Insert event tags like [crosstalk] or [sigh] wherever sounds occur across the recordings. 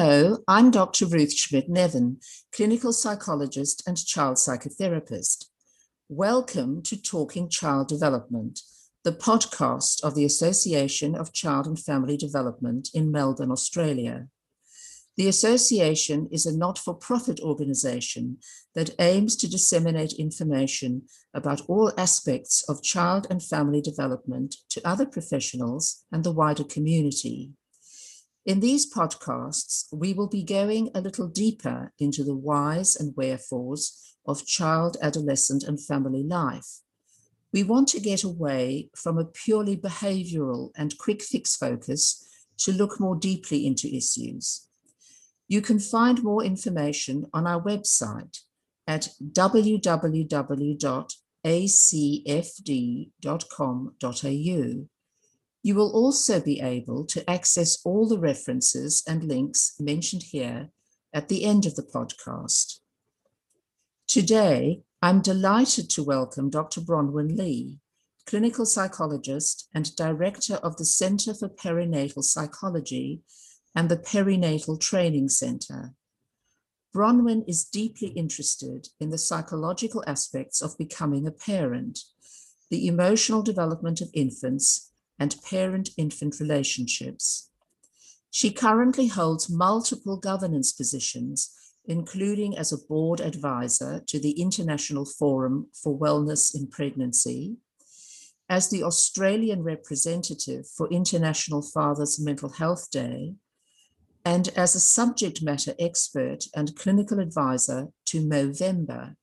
Hello, I'm Dr. Ruth Schmidt Neven, clinical psychologist and child psychotherapist. Welcome to Talking Child Development, the podcast of the Association of Child and Family Development in Melbourne, Australia. The association is a not for profit organization that aims to disseminate information about all aspects of child and family development to other professionals and the wider community. In these podcasts, we will be going a little deeper into the whys and wherefores of child, adolescent, and family life. We want to get away from a purely behavioral and quick fix focus to look more deeply into issues. You can find more information on our website at www.acfd.com.au. You will also be able to access all the references and links mentioned here at the end of the podcast. Today, I'm delighted to welcome Dr. Bronwyn Leigh, clinical psychologist and director of the Center for Perinatal Psychology and the Perinatal Training Center. Bronwyn is deeply interested in the psychological aspects of becoming a parent, the emotional development of infants, and parent infant relationships. She currently holds multiple governance positions, including as a board advisor to the International Forum for Wellness in Pregnancy, as the Australian representative for International Fathers Mental Health Day, and as a subject matter expert and clinical advisor to Movember.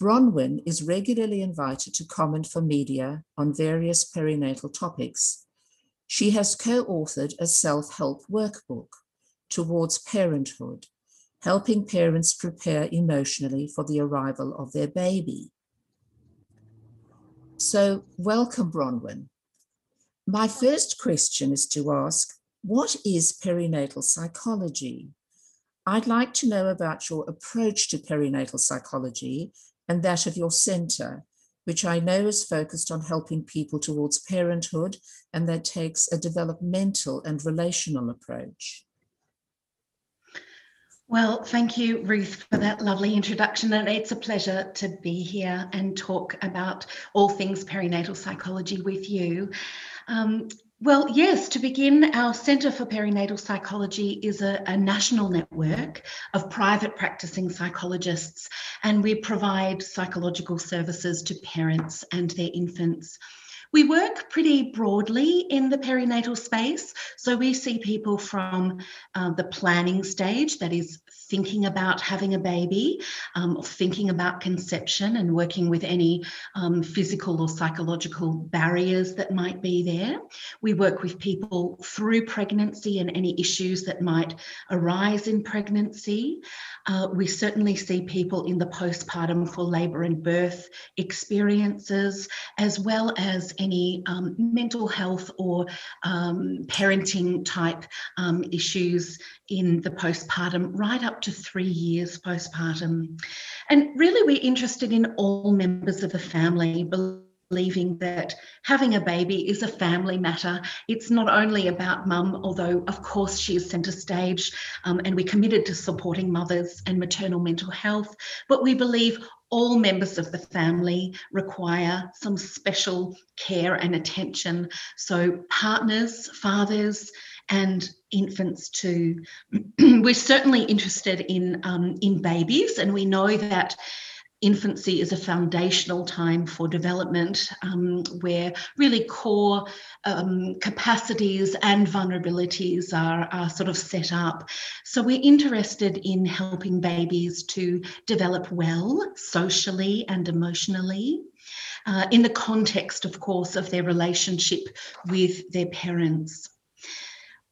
Bronwyn is regularly invited to comment for media on various perinatal topics. She has co authored a self help workbook towards parenthood, helping parents prepare emotionally for the arrival of their baby. So, welcome, Bronwyn. My first question is to ask what is perinatal psychology? I'd like to know about your approach to perinatal psychology and that of your center, which I know is focused on helping people towards parenthood and that takes a developmental and relational approach. Well, thank you, Ruth, for that lovely introduction. And it's a pleasure to be here and talk about all things perinatal psychology with you. Um, well, yes, to begin, our Centre for Perinatal Psychology is a, a, national network of private practicing psychologists, and we provide psychological services to parents and their infants. We work pretty broadly in the perinatal space. So we see people from uh, the planning stage, that is thinking about having a baby, um, thinking about conception and working with any um, physical or psychological barriers that might be there. We work with people through pregnancy and any issues that might arise in pregnancy. Uh, we certainly see people in the postpartum for labour and birth experiences, as well as any um, mental health or um, parenting type um, issues in the postpartum, right up to three years postpartum. And really, we're interested in all members of the family believing that having a baby is a family matter. It's not only about mum, although of course she is centre stage um, and we're committed to supporting mothers and maternal mental health, but we believe all members of the family require some special care and attention. So partners, fathers, and infants too. [clears throat] We're certainly interested in um, in babies, and we know that infancy is a foundational time for development um, where really core um, capacities and vulnerabilities are, are sort of set up. So we're interested in helping babies to develop well socially and emotionally. Uh, in the context, of course, of their relationship with their parents.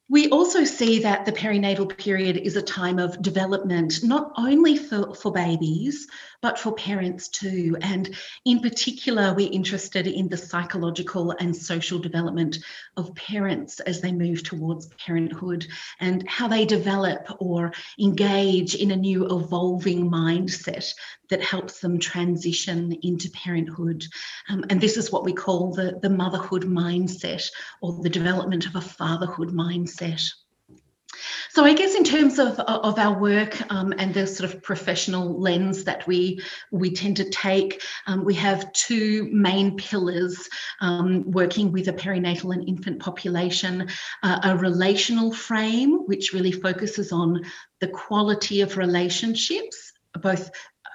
We also see that the perinatal period is a time of development, not only for, for babies, but for parents too. And in particular, we're interested in the psychological and social development of parents as they move towards parenthood and how they develop or engage in a new evolving mindset that helps them transition into parenthood. Um, and this is what we call the, the motherhood mindset or the development of a fatherhood mindset. So I guess in terms of, of our work um, and the sort of professional lens that we we tend to take, um, we have two main pillars um, working with a perinatal and infant population, uh, a relational frame, which really focuses on the quality of relationships, both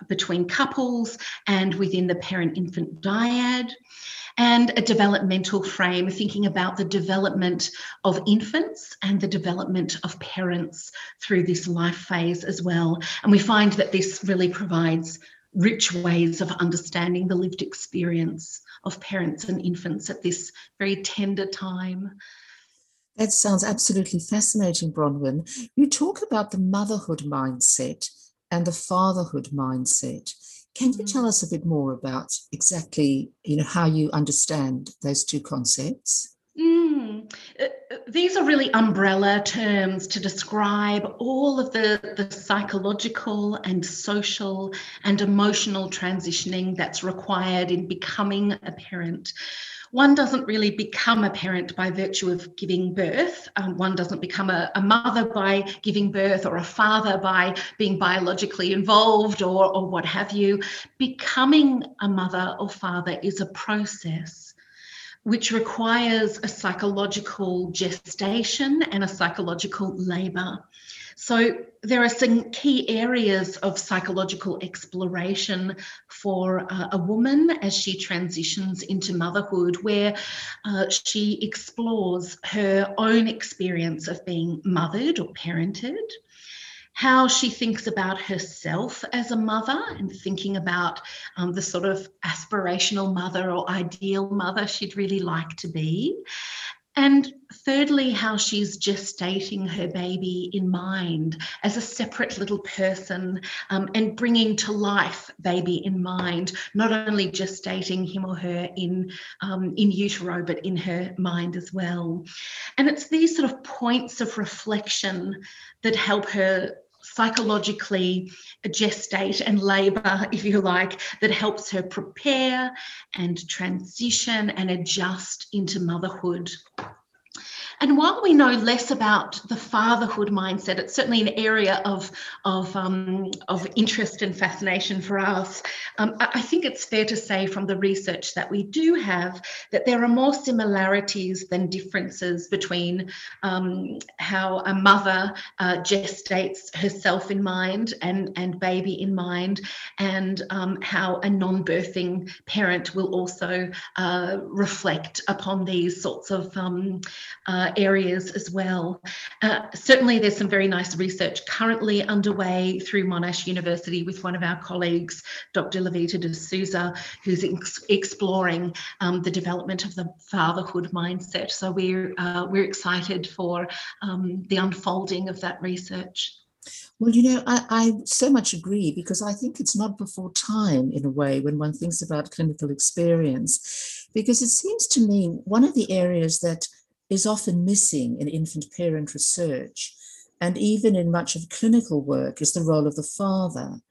between couples and within the parent-infant dyad and a developmental frame, thinking about the development of infants and the development of parents through this life phase as well. And we find that this really provides rich ways of understanding the lived experience of parents and infants at this very tender time. That sounds absolutely fascinating, Bronwyn. You talk about the motherhood mindset and the fatherhood mindset. Can you tell mm. us a bit more about exactly, you know, how you understand those two concepts? Mm. Uh, uh, these are really umbrella terms to describe all of the, the psychological and social and emotional transitioning that's required in becoming a parent one doesn't really become a parent by virtue of giving birth. Um, one doesn't become a, a, mother by giving birth or a father by being biologically involved or, or what have you. Becoming a mother or father is a process which requires a psychological gestation and a psychological labour. So there are some key areas of psychological exploration for uh, a woman as she transitions into motherhood, where uh, she explores her own experience of being mothered or parented, how she thinks about herself as a mother and thinking about um, the sort of aspirational mother or ideal mother she'd really like to be, and thirdly, how she's gestating her baby in mind as a separate little person um, and bringing to life baby in mind, not only gestating him or her in, um, in utero, but in her mind as well. And it's these sort of points of reflection that help her psychologically gestate and labor, [laughs] if you like, that helps her prepare and transition and adjust into motherhood. And while we know less about the fatherhood mindset, it's certainly an area of, of, um, of interest and fascination for us. Um, I think it's fair to say from the research that we do have that there are more similarities than differences between um, how a mother uh, gestates herself in mind and, and baby in mind, and um, how a non birthing parent will also uh, reflect upon these sorts of um, uh, areas as well. Uh, certainly, there's some very nice research currently underway through Monash University with one of our colleagues, Dr. Levita de Souza, who's ex- exploring um, the development of the fatherhood mindset. So we're uh, we're excited for um, the unfolding of that research. Well, you know, I, I, so much agree because I think it's not before time in a way when one thinks about clinical experience, because it seems to me one of the areas that is often missing in infant parent research, and even in much of clinical work, is the role of the father.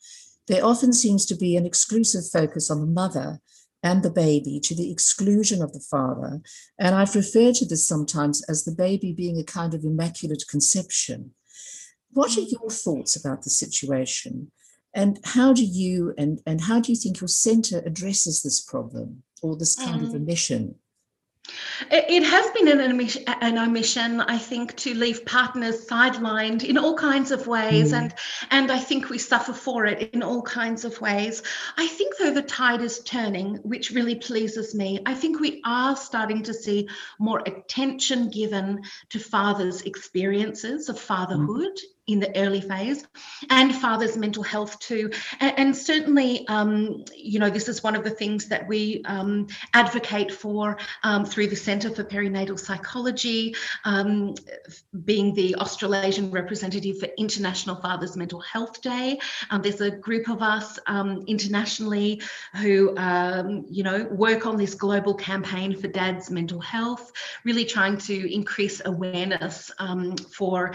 There often seems to be an exclusive focus on the mother and the baby to the exclusion of the father. And I've referred to this sometimes as the baby being a kind of immaculate conception. What are your thoughts about the situation? And how do you and, and how do you think your centre addresses this problem or this kind of um, omission? It has been an omission, an omission, I think, to leave partners sidelined in all kinds of ways, mm. and and I think we suffer for it in all kinds of ways. I think, though, the tide is turning, which really pleases me. I think we are starting to see more attention given to fathers' experiences of mm. fatherhood. Mm in the early phase and father's mental health too. And, and certainly um, you know this is one of the things that we um, advocate for um, through the centre for perinatal psychology um, being the australasian representative for international fathers mental health day. Um, there's a group of us um, internationally who you know work on this global campaign for dad's mental health really trying to increase awareness for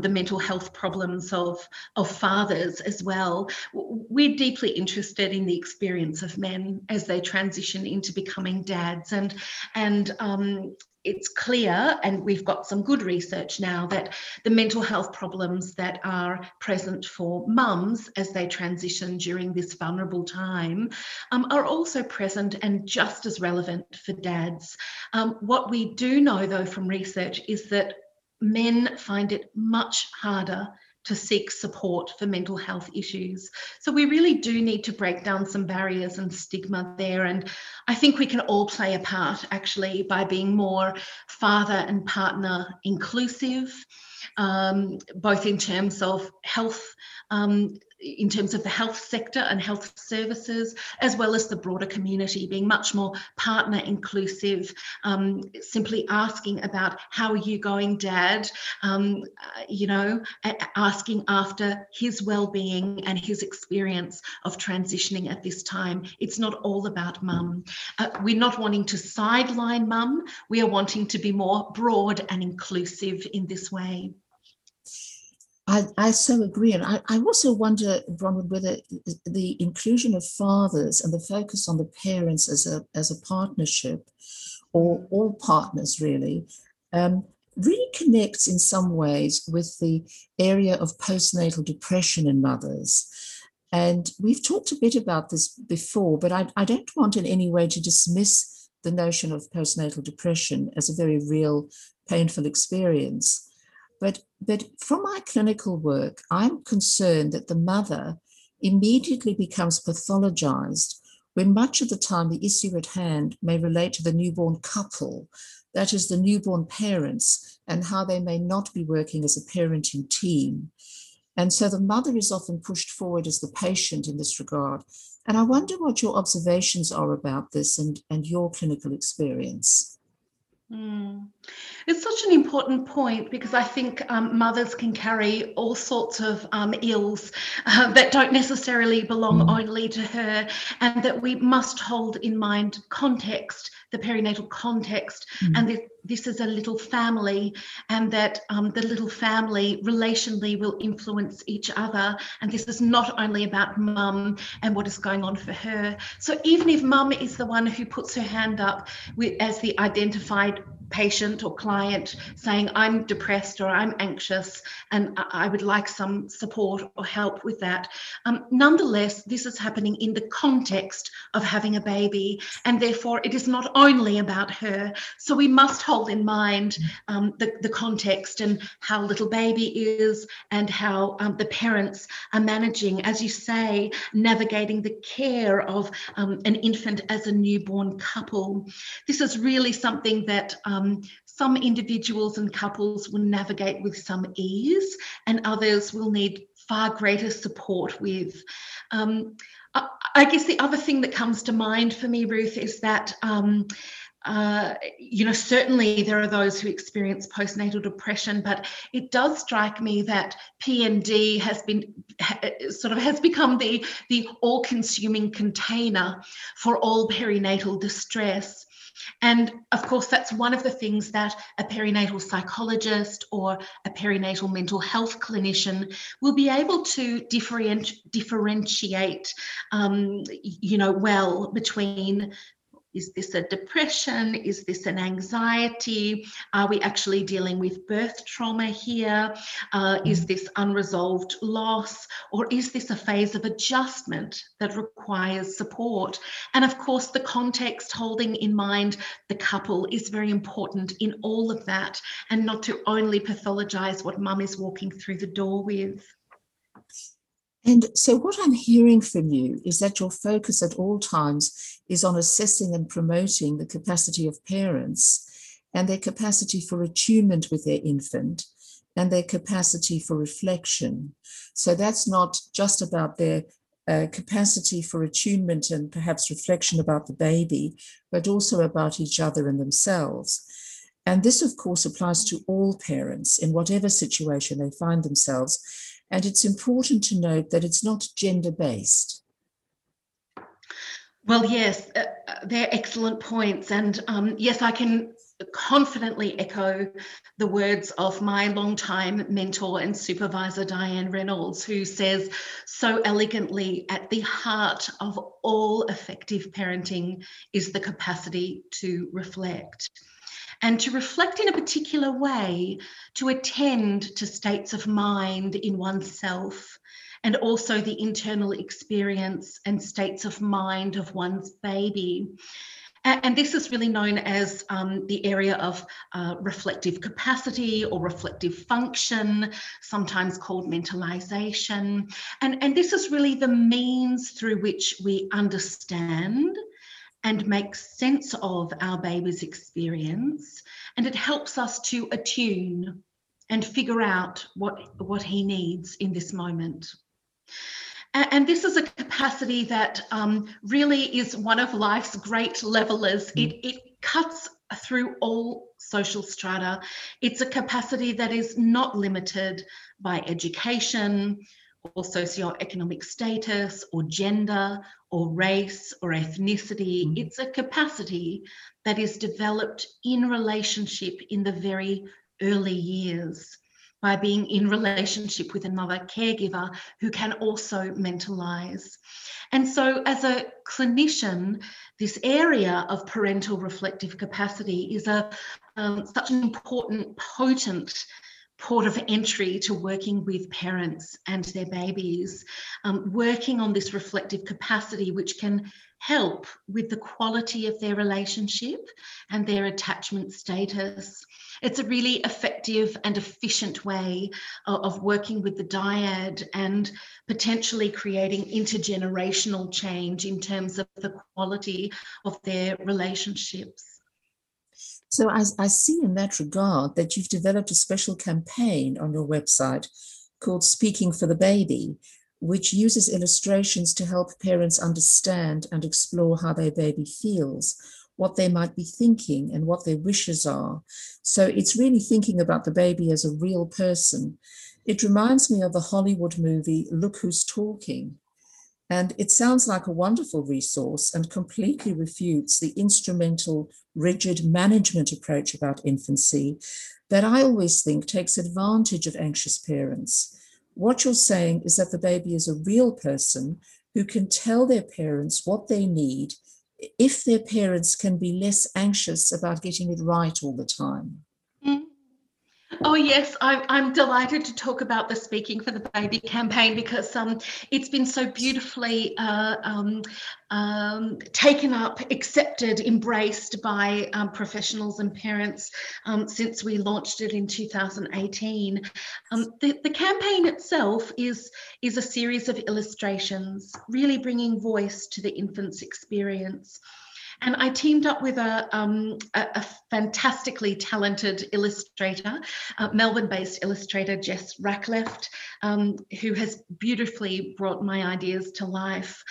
the mental health problems of, of fathers as well. We're deeply interested in the experience of men as they transition into becoming dads. And, and um, it's clear, and we've got some good research now, that the mental health problems that are present for mums as they transition during this vulnerable time um, are also present and just as relevant for dads. Um, what we do know, though, from research is that men find it much harder to seek support for mental health issues. So we really do need to break down some barriers and stigma there. And I think we can all play a part actually by being more father and partner inclusive, um, both in terms of health um, in terms of the health sector and health services, as well as the broader community, being much more partner inclusive, um, simply asking about how are you going, Dad? Um, uh, you know, asking after his well-being and his experience of transitioning at this time. It's not all about mum. Uh, we're not wanting to sideline mum. We are wanting to be more broad and inclusive in this way. I, I so agree. And I, I also wonder, Bronwyn, whether the inclusion of fathers and the focus on the parents as a, as a partnership, or all partners really, um, really connects in some ways with the area of postnatal depression in mothers. And we've talked a bit about this before, but I, I don't want in any way to dismiss the notion of postnatal depression as a very real, painful experience. But, but from my clinical work, I'm concerned that the mother immediately becomes pathologized when much of the time the issue at hand may relate to the newborn couple, that is, the newborn parents, and how they may not be working as a parenting team. And so the mother is often pushed forward as the patient in this regard. And I wonder what your observations are about this and, and your clinical experience. Mm. It's such an important point because I think um, mothers can carry all sorts of um, ills uh, that don't necessarily belong mm. only to her, and that we must hold in mind context, the perinatal context, mm. and this, this is a little family, and that um, the little family relationally will influence each other. And this is not only about mum and what is going on for her. So even if mum is the one who puts her hand up with, as the identified patient or client saying, I'm depressed or I'm anxious and I would like some support or help with that. Um, nonetheless, this is happening in the context of having a baby, and therefore it is not only about her. So we must hold in mind um, the, the context and how little baby is and how um, the parents are managing, as you say, navigating the care of um, an infant as a newborn couple. This is really something that um, some individuals and couples will navigate with some ease, and others will need far greater support with. Um, I, guess the other thing that comes to mind for me, Ruth, is that. Um, uh, you know, certainly there are those who experience postnatal depression, but it does strike me that PND has been sort of has become the the all-consuming container for all perinatal distress. And of course, that's one of the things that a perinatal psychologist or a perinatal mental health clinician will be able to differentiate, differentiate um, you know, well between is this a depression? Is this an anxiety? Are we actually dealing with birth trauma here? Uh, is mm. this unresolved loss? Or is this a phase of adjustment that requires support? And of course, the context holding in mind the couple is very important in all of that, and not to only pathologize what mum is walking through the door with. And so, what I'm hearing from you is that your focus at all times is on assessing and promoting the capacity of parents and their capacity for attunement with their infant and their capacity for reflection. So, that's not just about their uh, capacity for attunement and perhaps reflection about the baby, but also about each other and themselves. And this, of course, applies to all parents in whatever situation they find themselves and it's important to note that it's not gender based. Well, yes, uh, uh, they're excellent points. And um, yes, I can confidently echo the words of my longtime mentor and supervisor, Diane Reynolds, who says so elegantly at the heart of all effective parenting is the capacity to reflect. And to reflect in a particular way, to attend to states of mind in oneself, and also the internal experience and states of mind of one's baby. And this is really known as um, the area of uh, reflective capacity or reflective function, sometimes called mentalization. And, and this is really the means through which we understand and make sense of our baby's experience. And it helps us to attune and figure out what, what he needs in this moment. And this is a capacity that um, really is one of life's great levelers. Mm. It, it cuts through all social strata. It's a capacity that is not limited by education or socioeconomic status or gender or race or ethnicity. Mm. It's a capacity that is developed in relationship in the very early years by being in relationship with another caregiver who can also mentalize. And so, as a clinician, this area of parental reflective capacity is a um, such an important, potent port of entry to working with parents and their babies, um, working on this reflective capacity, which can help with the quality of their relationship and their attachment status. It's a really effective and efficient way of, of working with the dyad and potentially creating intergenerational change in terms of the quality of their relationships. So I, I see in that regard that you've developed a special campaign on your website called Speaking for the Baby, which uses illustrations to help parents understand and explore how their baby feels, what they might be thinking, and what their wishes are. So it's really thinking about the baby as a real person. It reminds me of the Hollywood movie Look Who's Talking. And it sounds like a wonderful resource and completely refutes the instrumental, rigid management approach about infancy that I always think takes advantage of anxious parents. What you're saying is that the baby is a real person who can tell their parents what they need if their parents can be less anxious about getting it right all the time. Oh yes, I'm, I'm delighted to talk about the Speaking for the Baby campaign because um, it's been so beautifully uh, um, um, taken up, accepted, embraced by um, professionals and parents um, since we launched it in 2018. Um, the, the campaign itself is, is a series of illustrations, really bringing voice to the infant's experience. And I teamed up with a, um, a, a fantastically talented illustrator, uh, Melbourne based illustrator Jess Racklyeft, um, who has beautifully brought my ideas to life.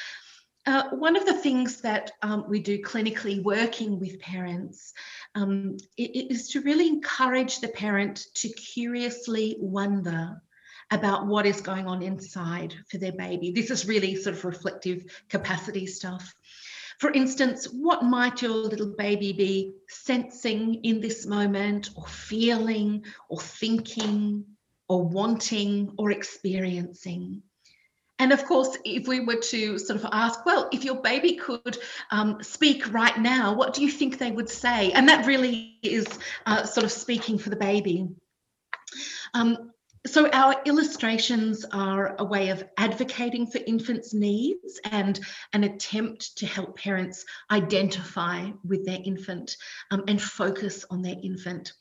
Uh, one of the things that um, we do clinically working with parents um, is to really encourage the parent to curiously wonder about what is going on inside for their baby. This is really sort of reflective capacity stuff. For instance, what might your little baby be sensing in this moment, or feeling, or thinking, or wanting, or experiencing? And of course, if we were to sort of ask, well, if your baby could um, speak right now, what do you think they would say? And that really is uh, sort of speaking for the baby. Um, so our illustrations are a way of advocating for infants' needs and an attempt to help parents identify with their infant um, and focus on their infant.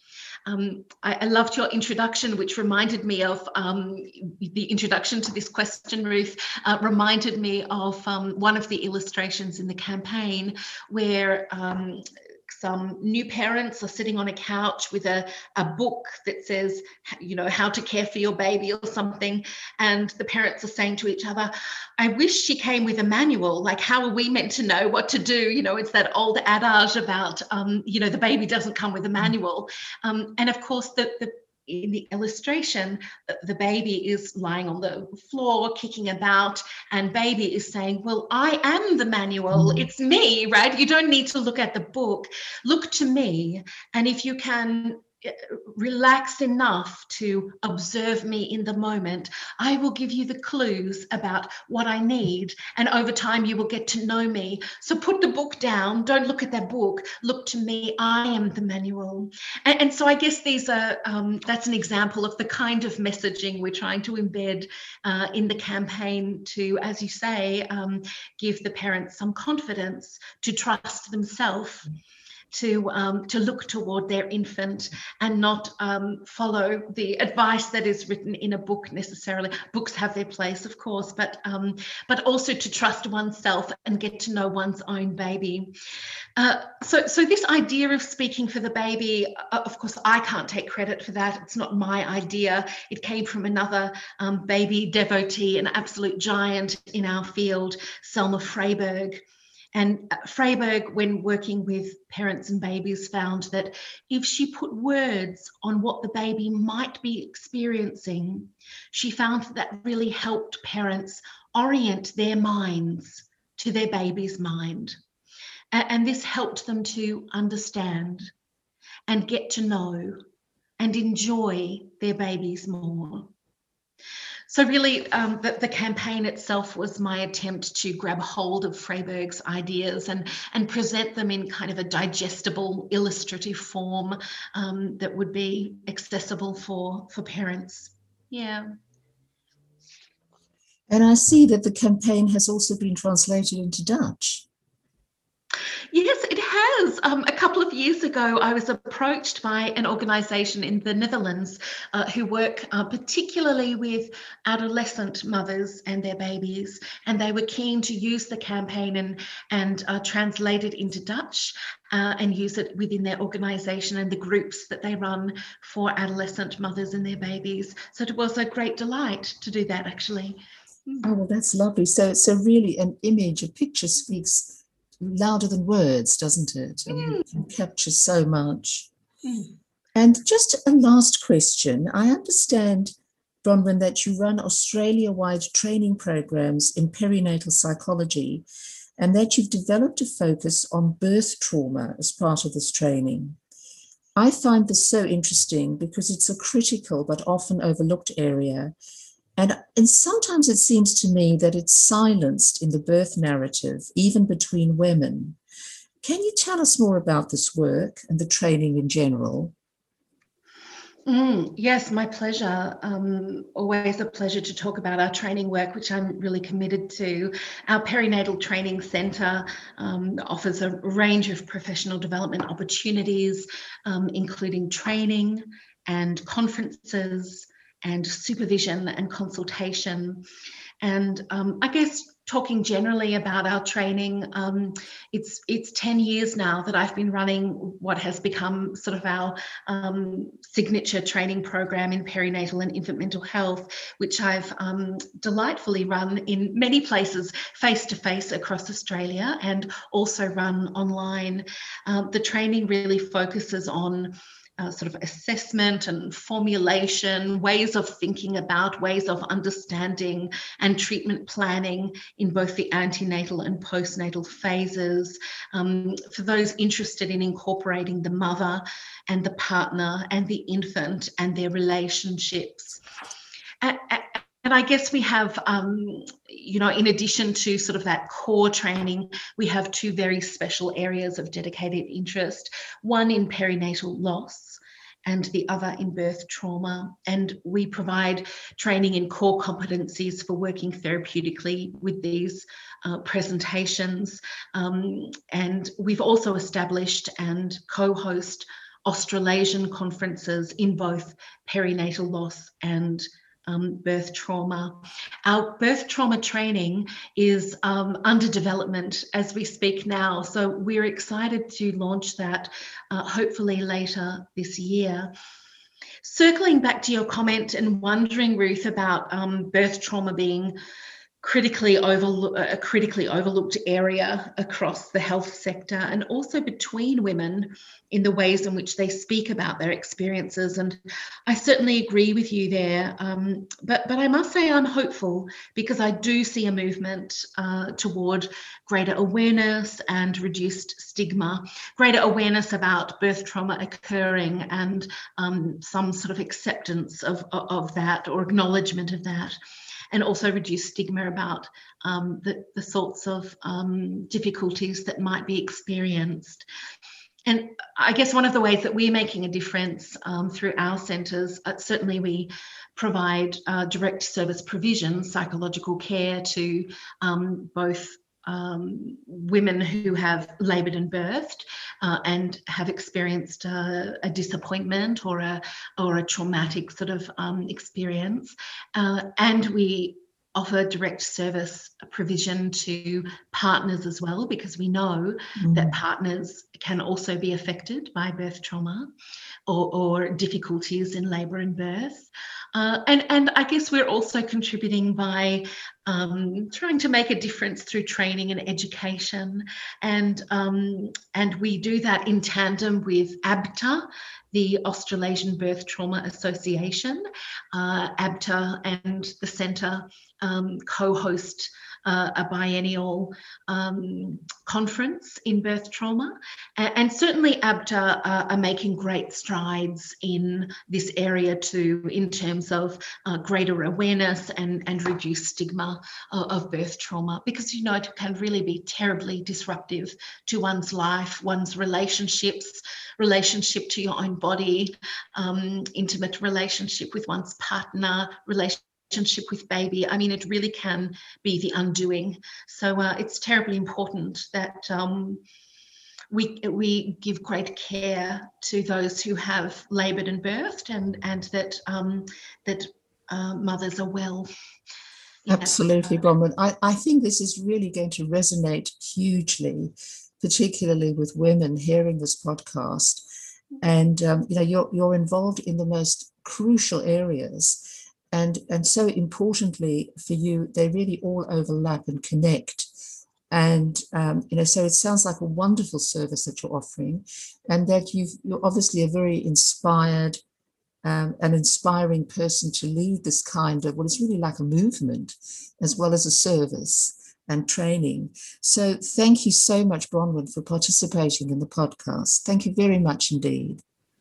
Um, I, I, loved your introduction, which reminded me of um, the introduction to this question, Ruth, uh, reminded me of um, one of the illustrations in the campaign where um, some new parents are sitting on a couch with a, a book that says, you know, how to care for your baby or something. And the parents are saying to each other, I wish she came with a manual. Like, how are we meant to know what to do? You know, it's that old adage about, um, you know, the baby doesn't come with a manual. Um, and of course, the, the in the illustration, the baby is lying on the floor, kicking about, and baby is saying, Well, I am the manual. Mm. It's me, right? You don't need to look at the book. Look to me. And if you can relax enough to observe me in the moment, I will give you the clues about what I need. And over time, you will get to know me. So put the book down. Don't look at that book. Look to me. I am the manual. And, and so I guess these are, um, that's an example of the kind of messaging we're trying to embed uh, in the campaign to, as you say, um, give the parents some confidence to trust themselves to um, to look toward their infant and not um, follow the advice that is written in a book necessarily. Books have their place, of course, but um, but also to trust oneself and get to know one's own baby. Uh, so so this idea of speaking for the baby, uh, of course, I can't take credit for that. It's not my idea. It came from another um, baby devotee, an absolute giant in our field, Selma Fraiberg. And uh, Fraiberg, when working with parents and babies, found that if she put words on what the baby might be experiencing, she found that, that really helped parents orient their minds to their baby's mind. And this helped them to understand and get to know and enjoy their babies more. So really, um, the, the, campaign itself was my attempt to grab hold of Fraiberg's ideas and and present them in kind of a digestible, illustrative form um, that would be accessible for for parents. Yeah. And I see that the campaign has also been translated into Dutch. Yes, it has. Um, a couple of years ago, I was approached by an organisation in the Netherlands uh, who work uh, particularly with adolescent mothers and their babies, and they were keen to use the campaign and and uh, translate it into Dutch uh, and use it within their organisation and the groups that they run for adolescent mothers and their babies. So it was a great delight to do that, actually. Oh, well, that's lovely. So, so really, an image, a picture speaks louder than words, doesn't it? And mm. it can capture so much. Mm. And just a last question. I understand, Bronwyn, that you run Australia wide training programs in perinatal psychology and that you've developed a focus on birth trauma as part of this training. I find this so interesting because it's a critical but often overlooked area and, and sometimes it seems to me that it's silenced in the birth narrative, even between women. Can you tell us more about this work and the training in general? Mm, yes, my pleasure. Um, always a pleasure to talk about our training work, which I'm really committed to. Our Perinatal Training Centre um, offers a range of professional development opportunities, um, including training and conferences, and supervision and consultation. And um, I guess talking generally about our training, um, it's it's 10 years now that I've been running what has become sort of our um, signature training program in perinatal and infant mental health, which I've um, delightfully run in many places face to face across Australia and also run online. Um, the training really focuses on uh, sort of assessment and formulation, ways of thinking about, ways of understanding and treatment planning in both the antenatal and postnatal phases. Um, for those interested in incorporating the mother and the partner and the infant and their relationships. And I guess we have, um, you know, in addition to sort of that core training, we have two very special areas of dedicated interest one in perinatal loss and the other in birth trauma. And we provide training in core competencies for working therapeutically with these uh, presentations. Um, and we've also established and co host Australasian conferences in both perinatal loss and um, birth trauma. Our birth trauma training is um, under development as we speak now. So we're excited to launch that uh, hopefully later this year. Circling back to your comment and wondering, Ruth, about um, birth trauma being critically a critically overlooked area across the health sector and also between women in the ways in which they speak about their experiences. And i certainly agree with you there. Um, but but i must say i'm hopeful because i do see a movement uh, toward greater awareness and reduced stigma greater awareness about birth trauma occurring and um, some sort of acceptance of, of that or acknowledgement of that and also reduce stigma about um, the, the sorts of um, difficulties that might be experienced. And I guess one of the ways that we're making a difference um, through our centres, uh, certainly we provide uh, direct service provision, psychological care to um, both um, women who have laboured and birthed uh, and have experienced uh, a disappointment or a or a traumatic sort of um, experience, uh, and we offer direct service provision to partners as well because we know mm. that partners can also be affected by birth trauma or, or difficulties in labour and birth. Uh, and, and I guess we're also contributing by um, trying to make a difference through training and education. And, um, and we do that in tandem with ABTA, the Australasian Birth Trauma Association. Uh, ABTA and the Centre um, co host uh, a biennial um, conference in birth trauma. And, certainly ABTA uh, are making great strides in this area too, in terms of uh, greater awareness and, and reduced stigma of, of birth trauma, because you know it can really be terribly disruptive to one's life, one's relationships, relationship to your own body, um, intimate relationship with one's partner, relationship relationship with baby, I mean, it really can be the undoing. So uh, it's terribly important that um, we we give great care to those who have laboured and birthed, and and that um, that uh, mothers are well. Absolutely, Bronwyn. I, I think this is really going to resonate hugely, particularly with women hearing this podcast. And um, you know, you're you're involved in the most crucial areas and and so importantly for you they really all overlap and connect. And um, you know so it sounds like a wonderful service that you're offering and that you've you're obviously a very inspired um, an inspiring person to lead this kind of well, is really like a movement as well as a service and training. So thank you so much bronwyn for participating in the podcast. Thank you very much indeed.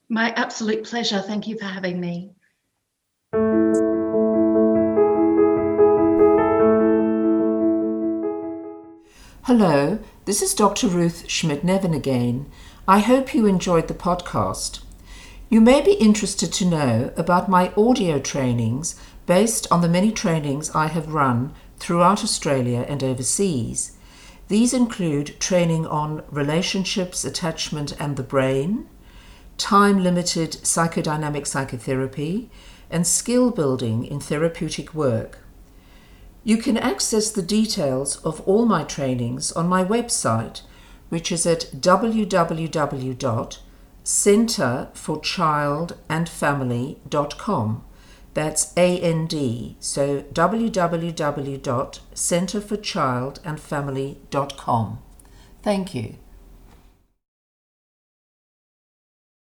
My absolute pleasure. Thank you for having me Hello, this is Dr. Ruth Schmidt Neven again. I hope you enjoyed the podcast. You may be interested to know about my audio trainings based on the many trainings I have run throughout Australia and overseas. These include training on relationships, attachment, and the brain, time limited psychodynamic psychotherapy, and skill building in therapeutic work. You can access the details of all my trainings on my website, which is at www.centreforchildandfamily.com. That's A N D, so www.centreforchildandfamily.com. Thank you.